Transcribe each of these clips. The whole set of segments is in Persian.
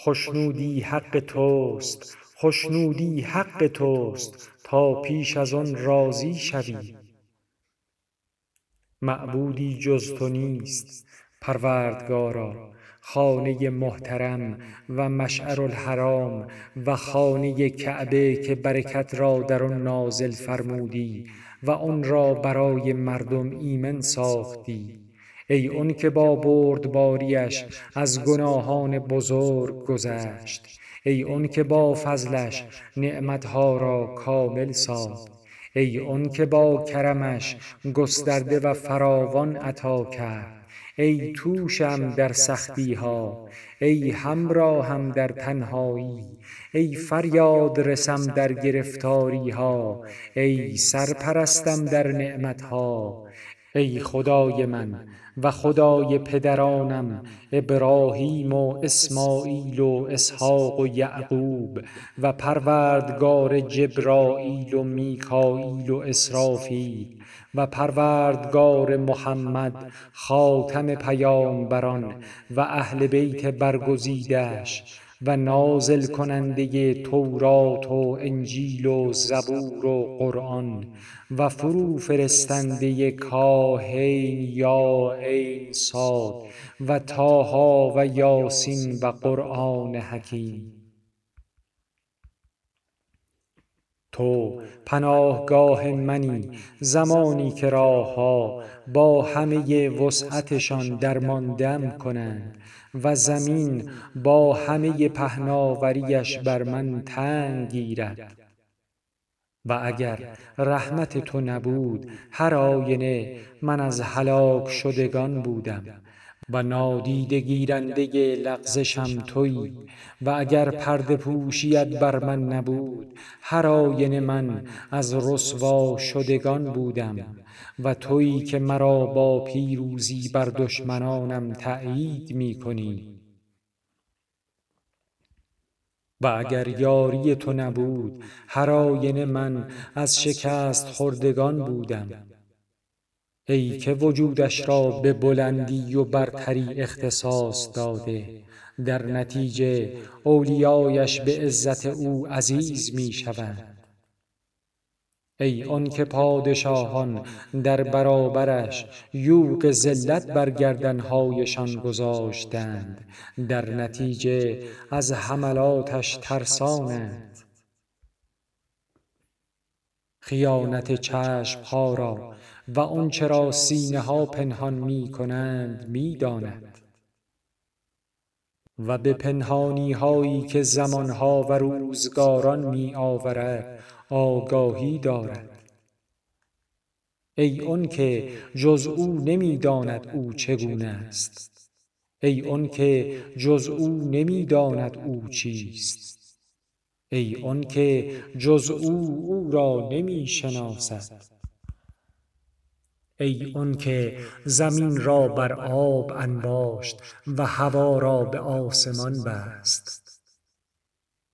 خشنودی حق توست خشنودی حق توست تا پیش از آن راضی شوی. معبودی جز تو نیست پروردگارا خانه محترم و مشعرالحرام و خانه کعبه که برکت را در آن نازل فرمودی و آن را برای مردم ایمن ساختی. ای آنک با بردباریش از گناهان بزرگ گذشت. ای آنک با فضلش نعمت ها را کامل ساخت. ای آنک با کرمش گسترده و فراوان عطا کرد. ای توشم در سختی ها ای همراهم در تنهایی. ای فریادرسم در گرفتاری ها ای سرپرستم در نعمت ها ای خدای من و خدای پدرانم ابراهیم و اسماعیل و اسحاق و یعقوب و پروردگار جبرییل و میکاییل و اسرافیل و پروردگار محمد خاتم پیامبران و اهل بیت برگزیدش و نازل کننده تورات و انجیل و زبور و قرآن و فروفرستنده کاهین یا عین صاد و طاها و یاسین و قرآن حکیم. تو پناهگاه منی زمانی که راه ها با همه وسعتشان درماندم کنند و زمین با همه پهناوریش بر من تنگ گیرد. و اگر رحمت تو نبود هر آینه من از هلاک شدگان بودم. و نادیده گیرنده لغزشم تویی و اگر پرده پوشیت بر من نبود هر آینه من از رسوا شدگان بودم و تویی که مرا با پیروزی بر دشمنانم تأیید می کنی. و اگر یاری تو نبود هر آینه من از شکست خوردگان بودم. ای که وجودش را به بلندی و برتری اختصاص داده. در نتیجه اولیایش به عزت او عزیز می شوند ای آنک پادشاهان در برابرش یوغ ذلت بر گردن هایشان گذاشتند. در نتیجه از حملاتش ترسانند. خیانت چشم ها را و آنچه را سینه ها پنهان می کنند می داند. و به پنهانی هایی که زمان ها و روزگاران می آورد آگاهی دارد. ای آنک جز او نمی داند او چگونه است. ای آنک جز او نمی داند او چیست. ای آنک جز او او را نمی شناسد ای آنک زمین را بر آب انباشت و هوا را به آسمان بست.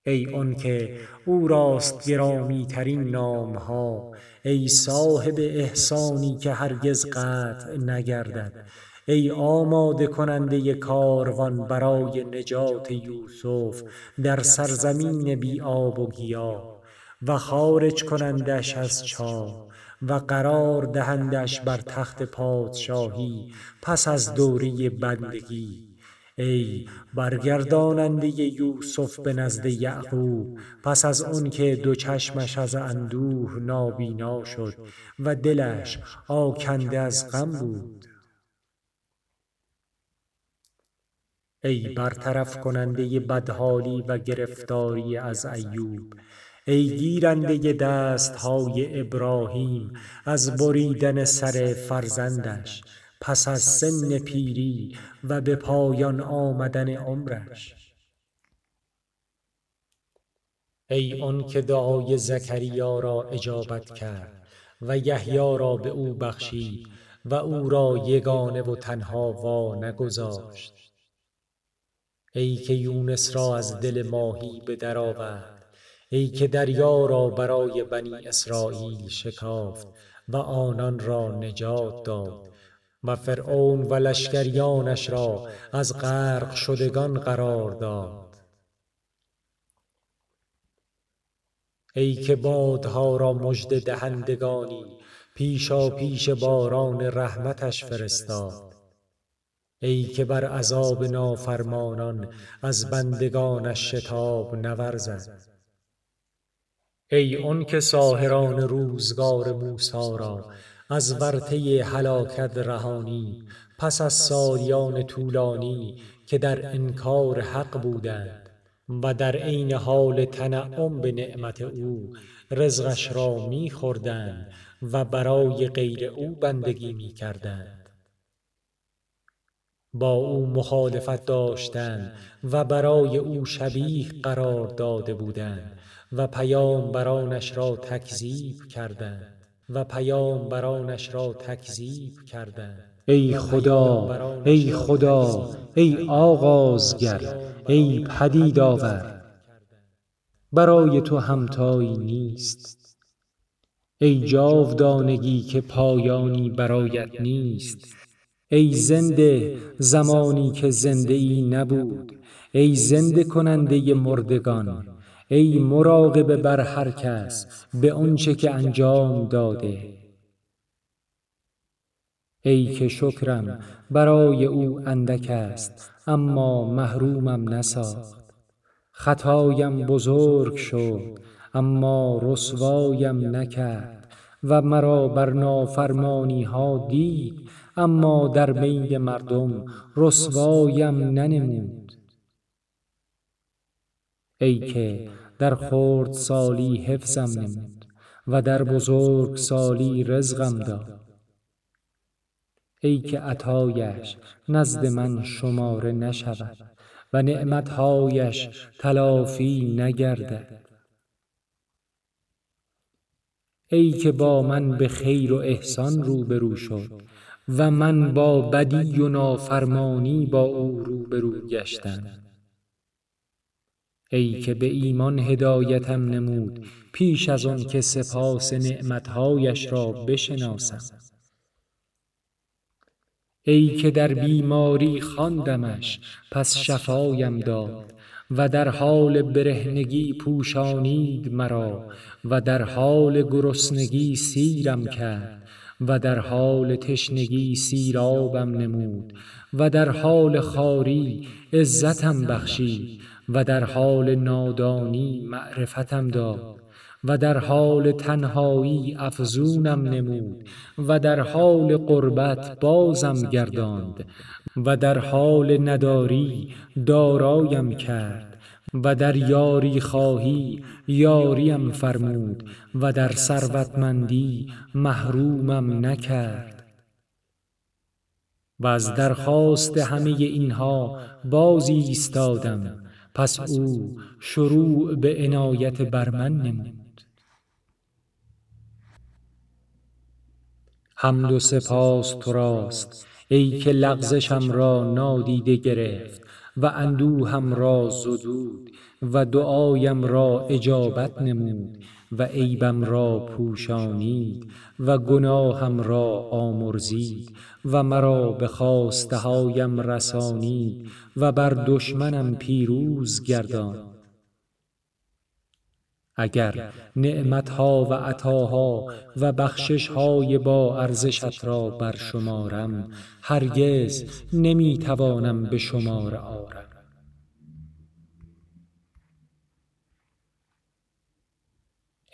ای آنک او راست گرامی ترین نام ها ای صاحب احسانی که هرگز قطع نگردد. ای آماده کننده کاروان برای نجات یوسف در سرزمین بی آب و گیاه و خارج کنندش از چاه و قرار دهندش بر تخت پادشاهی پس از دوره بندگی. ای برگرداننده یوسف به نزد یعقوب پس از آنک دو چشمش از اندوه نابینا شد و دلش آکنده از غم بود. ای برطرف کننده بدحالی و گرفتاری از ایوب. ای گیرنده دست های ابراهیم از بریدن سر فرزندش. پس از سن پیری و به پایان آمدن عمرش. ای آنک دعای زکریا را اجابت کرد و یحیی را به او بخشید و او را یگانه و تنها وانگذاشت ای که یونس را از دل ماهی به درآورد ای که دریا را برای بنی اسرائیل شکافت و آنان را نجات داد و فرعون و لشکریانش را از غرق شدگان قرار داد. ای که بادها را مژده دهندگانی پیشا پیش باران رحمتش فرستاد. ای که بر عذاب نافرمانان از بندگانش شتاب نورزد. ای آنک ساحران روزگار موسی را از ورطه هلاکت رهانی پس از سالیان طولانی که در انکار حق بودند و در عین حال تنعم به نعمت او رزقش را می خوردند و برای غیر او بندگی می کردند با او مخالفت داشتند و برای او شبیه قرار داده بودند و پیامبرانش را تکذیب کردند و پیامبرانش را تکذیب کردند. ای خدا ای خدا ای آغازگر ای پدید آور برای تو همتایی نیست. ای جاودانگی که پایانی برایت نیست. ای زنده زمانی که زنده ای نبود. ای زنده کننده مردگان. ای مراقبه بر هر کس به آنچه که انجام داده. ای که شکرم برای او اندک است اما محرومم نساخت. خطایم بزرگ شد اما رسوایم نکرد. و مرا بر نافرمانی ها دید اما در بین مردم رسوایم ننمود. ای که در خردسالی حفظم نمود و در بزرگسالی رزقم داد. ای که عطایش نزد من شماره نشود و نعمت هایش تلافی نگردد. ای که با من به خیر و احسان روبرو شد و من با بدی و نافرمانی با او روبرو گشتم. ای که به ایمان هدایتم نمود پیش از آن که سپاس نعمت هایش را بشناسم. ای که در بیماری خواندمش پس شفایم داد و در حال برهنگی پوشانید مرا و در حال گرسنگی سیرم کرد و در حال تشنگی سیرابم نمود و در حال خواری عزتم بخشید و در حال نادانی معرفتم داد و در حال تنهایی افزونم نمود و در حال غربت بازم گرداند و در حال نداری دارایم کرد و در یاری خواهی یاریم فرمود و در ثروتمندی محرومم نکرد. و از درخواست همه اینها باز ایستادم پس او شروع به عنایت بر من نمود. حمد و سپاس تو راست ای که لغزشم را نادیده گرفت و اندوهم را زدود و دعایم را اجابت نمود و عیبم را پوشانید و گناهم را آمرزید و مرا به خواسته هایم رسانید و بر دشمنم پیروز گرداند اگر نعمت ها و عطاها و بخشش های با ارزشت را برشمارم هرگز نمی توانم به شمار آرم.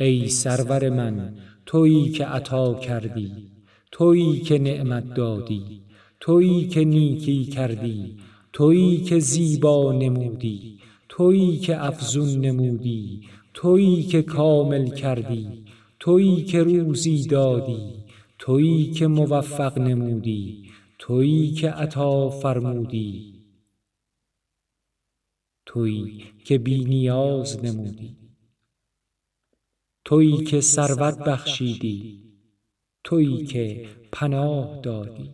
ای سرور من تویی که عطا کردی تویی که نعمت دادی تویی که نیکی کردی تویی که زیبا نمودی تویی که افزون نمودی تویی که کامل کردی تویی که روزی دادی تویی که موفق نمودی تویی که عطا فرمودی. تویی که بی نیاز نمودی. تویی که ثروت بخشیدی تویی که پناه دادی.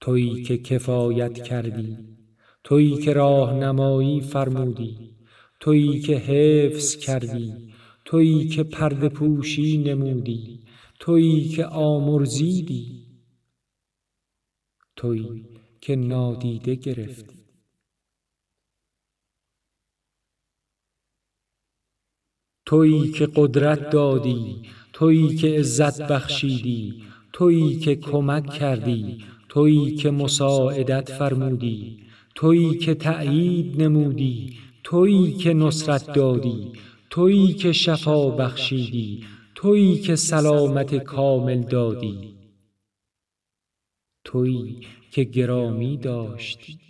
تویی که کفایت کردی تویی که راهنمایی فرمودی. تویی که حفظ کردی. تویی که پرده پوشی نمودی. تویی که آمرزیدی. تویی که نادیده گرفتی. تویی که قدرت دادی. تویی که عزت بخشیدی. تویی که کمک کردی. تویی که مساعدت فرمودی. تویی که تأیید نمودی تویی که نصرت دادی تویی که شفا بخشیدی تویی که سلامت کامل دادی. تویی که گرامی داشتی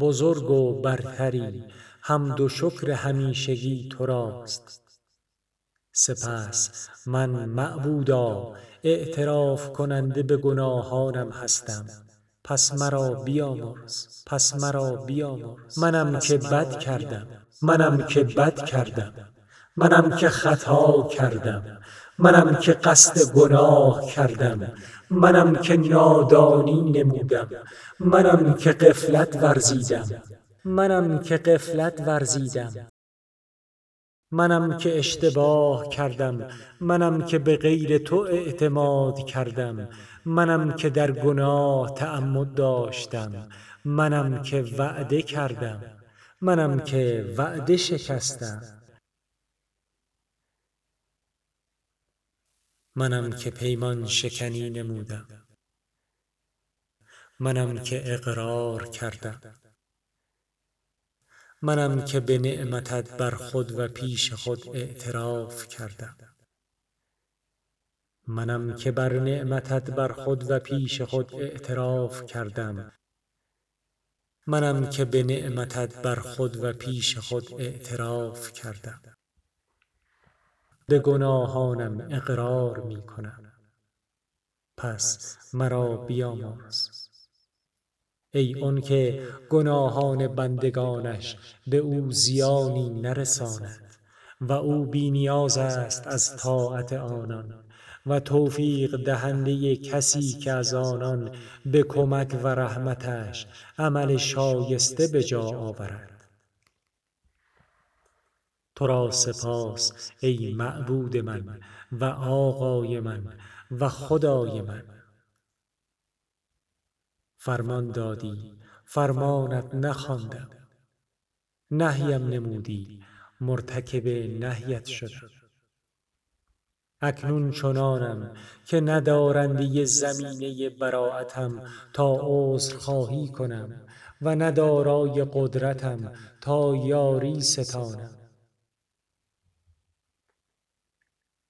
بزرگ و برتری حمد و شکر همیشگی تو راست. سپس من معبودا اعتراف کننده به گناهانم هستم. پس مرا بیامرز. پس مرا بیامرز. منم که بد کردم. منم که بد کردم. منم که خطا کردم. منم که قصد گناه کردم. منم که نادانی نمودم. منم که غفلت ورزیدم. منم که غفلت ورزیدم. منم که اشتباه کردم منم که به غیر تو اعتماد کردم منم که در گناه تعمد داشتم منم که وعده کردم منم که وعده شکستم. منم که پیمان شکنی نمودم منم که اقرار کردم. منم که به نعمتت بر خود و پیش خود اعتراف کردم. منم که بر نعمتت بر خود و پیش خود اعتراف کردم. منم که به نعمتت بر خود و پیش خود اعتراف کردم. به گناهانم اقرار می کنم. پس مرا بیامرز. ای آن که گناهان بندگانش به او زیانی نرساند و او بی نیاز است از طاعت آنان و توفیق دهنده کسی که از آنان به کمک و رحمتش عمل شایسته به جا آورد. تو را سپاس ای معبود من و آقای من و خدای من فرمان دادی فرمانت نخواندم نهیم نمودی مرتکب نهیت شدم اکنون چنانم که ندارنده زمینه براعتم تا عذرخواهی کنم و نه دارای قدرتم تا یاری ستانم.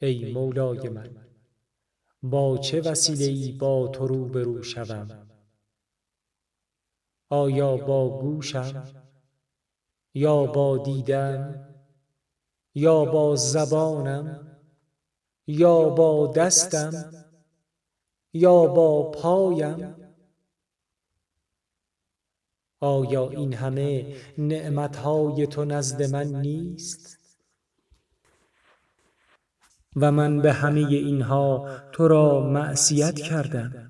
ای مولای من با چه وسیله ای با تو روبرو شوم؟ آیا با گوشم؟ یا با دیدن؟ یا با زبانم؟ یا با دستم؟ یا با پایم؟ آیا این همه نعمتهای تو نزد من نیست؟ و من به همه اینها تو را معصیت کردم.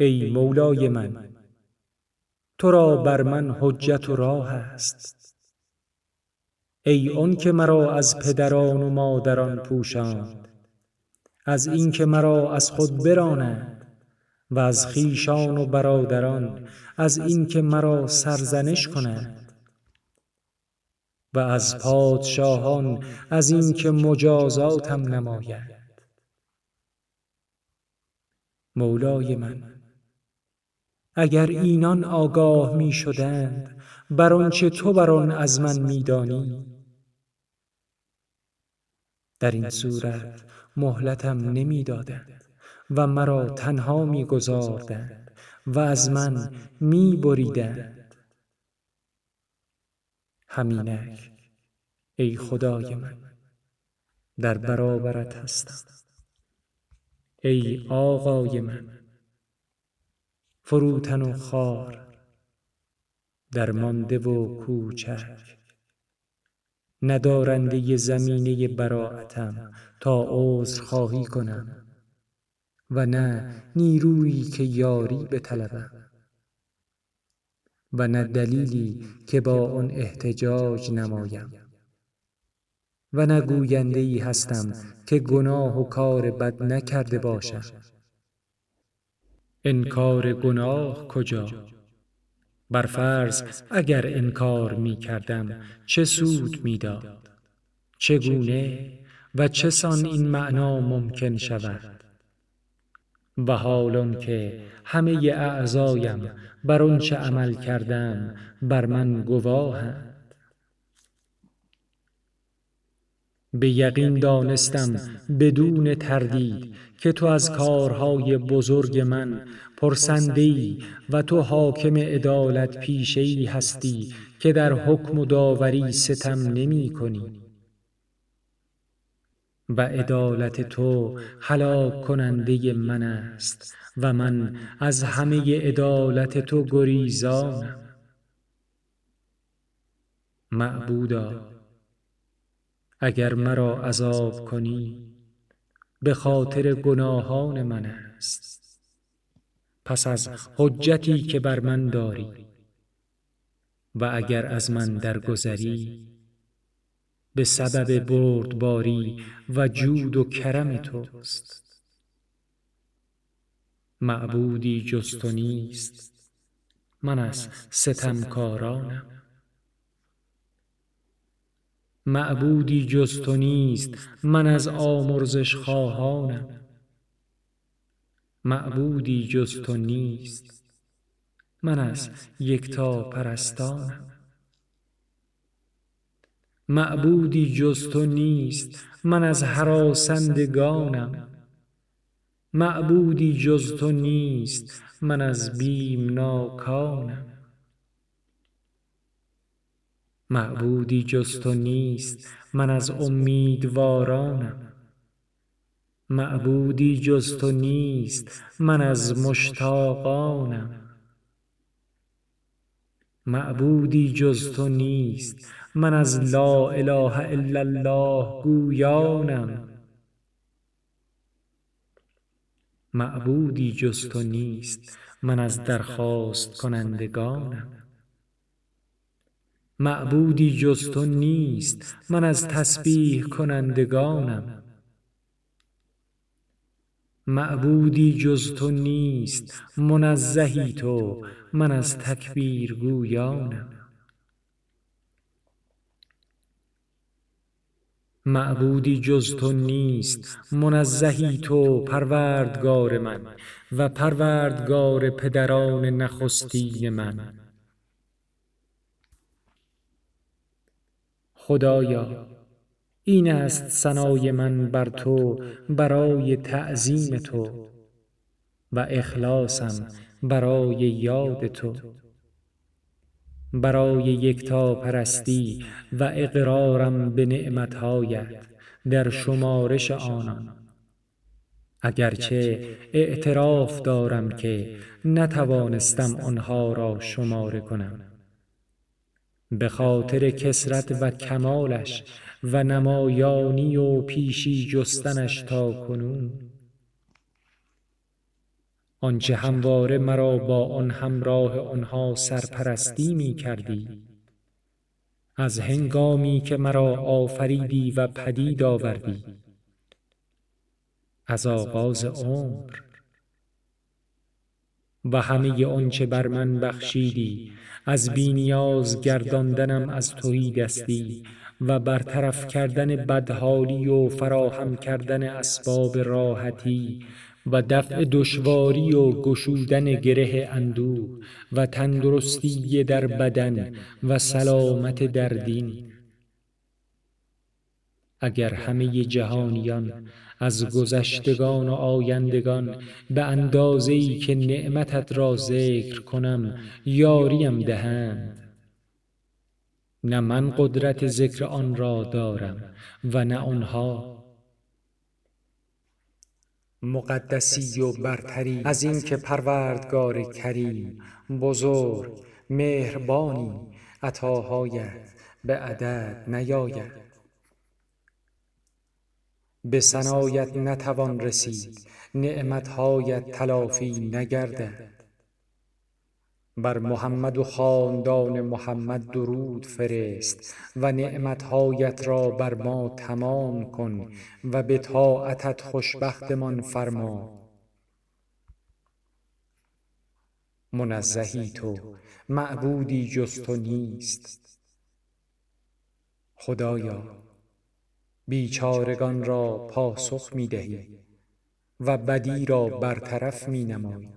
ای مولای من تو را بر من حجت و راه است. ای آن که مرا از پدران و مادران پوشاند از این که مرا از خود برانند و از خویشان و برادران از این که مرا سرزنش کنند و از پادشاهان از این که مجازاتم نمایند مولای من. اگر اینان آگاه می شدند بر آنچه تو بر آن از من می دانی. در این صورت مهلتم نمی دادند و مرا تنها می گذاردند و از من می بریدند. همینک ای خدای من در برابرت هستم. ای آقای من فروتن و خوار درمانده و کوچک. ندارنده زمینه براعتم تا عذر خواهی کنم و نه نیرویی که یاری بطلبم. و نه دلیلی که با آن احتجاج نمایم. و نه گوینده ای هستم که گناه و کار بد نکرده باشم. انکار گناه کجا؟ بر فرض اگر انکار می کردم چه سود می داد؟ چگونه و چه سان این معنی ممکن شود؟ و حال آنکه همه اعضایم بر آنچه عمل کردم بر من گواهند. به یقین دانستم بدون تردید که تو از کارهای بزرگ من پرسنده ای و تو حاکم عدالت پیشه ای هستی که در حکم و داوری ستم نمی کنی. و عدالت تو هلاک کننده من است و من از همه عدالت تو گریزانم. معبودا. اگر مرا عذاب کنی به خاطر گناهان من است. پس از حجتی که بر من داری و اگر از من درگذری به سبب بردباری و جود و کرم توست. معبودی جز نیست من از ستمکارانم. معبودی جز تو نیست من از آمرزش خواهانم. معبودی جز تو نیست من از یکتا پرستانم. معبودی جز تو نیست من از هراسندگانم. معبودی جز تو نیست من از بیمناکانم معبودی جز تو نیست من از امیدوارانم. معبودی جز تو نیست من از مشتاقانم. معبودی جز تو نیست من از لا اله الا الله گویانم. معبودی جز تو نیست من از درخواست کنندگانم. معبودی جز تو نیست. من از تسبیح کنندگانم. معبودی جز تو نیست. منزهی تو. من از تکبیر گویانم. معبودی جز تو نیست. منزهی تو پروردگار من و پروردگار پدران نخستین من. خدایا این است ثنای من بر تو برای تعظیم تو و اخلاصم برای یاد تو. برای یکتاپرستی و اقرارم به نعمتهایت در شمارش آنان. اگر چه اعتراف دارم که نتوانستم آنها را شماره کنم. به خاطر کثرت و کمالش و نمایانی و پیشی جستنش تاکنون آنچه همواره مرا با آن همراه آنها سرپرستی می کردی. از هنگامی که مرا آفریدی و پدید آوردی. از آغاز عمر و همه آنچه بر من بخشیدی از بینیاز گرداندنم از دستی و برطرف کردن بدحالی و فراهم کردن اسباب راحتی و دفع دشواری و گشودن گره اندوه و تندرستی در بدن و سلامت در دین. اگر همه جهانیان از گذشتگان و آیندگان به اندازه ای که نعمتت را ذکر کنم یاریم دهند. نه من قدرت ذکر آن را دارم و نه آنها مقدسی و برتری از این که پروردگار کریم بزرگ مهربانی عطاهایت به عدد نیاید. به ثنایت نتوان رسید نعمتهایت تلافی نگردد. بر محمد و خاندان محمد درود فرست و نعمتهایت را بر ما تمام کن و به طاعتت خوشبختمان فرما. منزهی تو معبودی جز تو نیست. خدایا بیچارگان را پاسخ می دهی و بدی را برطرف می نمایی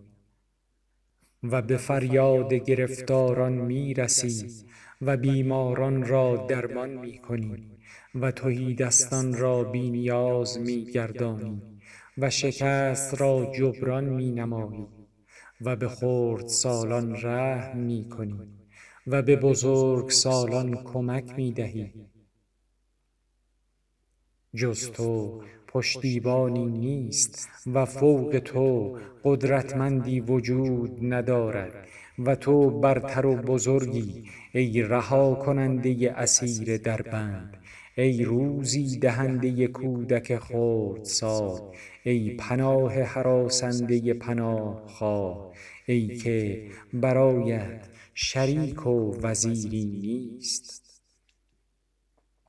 و به فریاد گرفتاران می رسی و بیماران را درمان می کنی و تهیدستان را بی نیاز می گردانی و شکست را جبران می نمایی و به خردسالان رحم می کنی و به بزرگسالان کمک می دهی جز تو. پشتیبانی نیست و فوق تو قدرتمندی وجود ندارد و تو برتر و بزرگی. ای رها کننده اسیر در بند ای روزی دهنده کودک خردسال ای پناه هراسنده پناه خواه. ای که برایت شریک و وزیری نیست.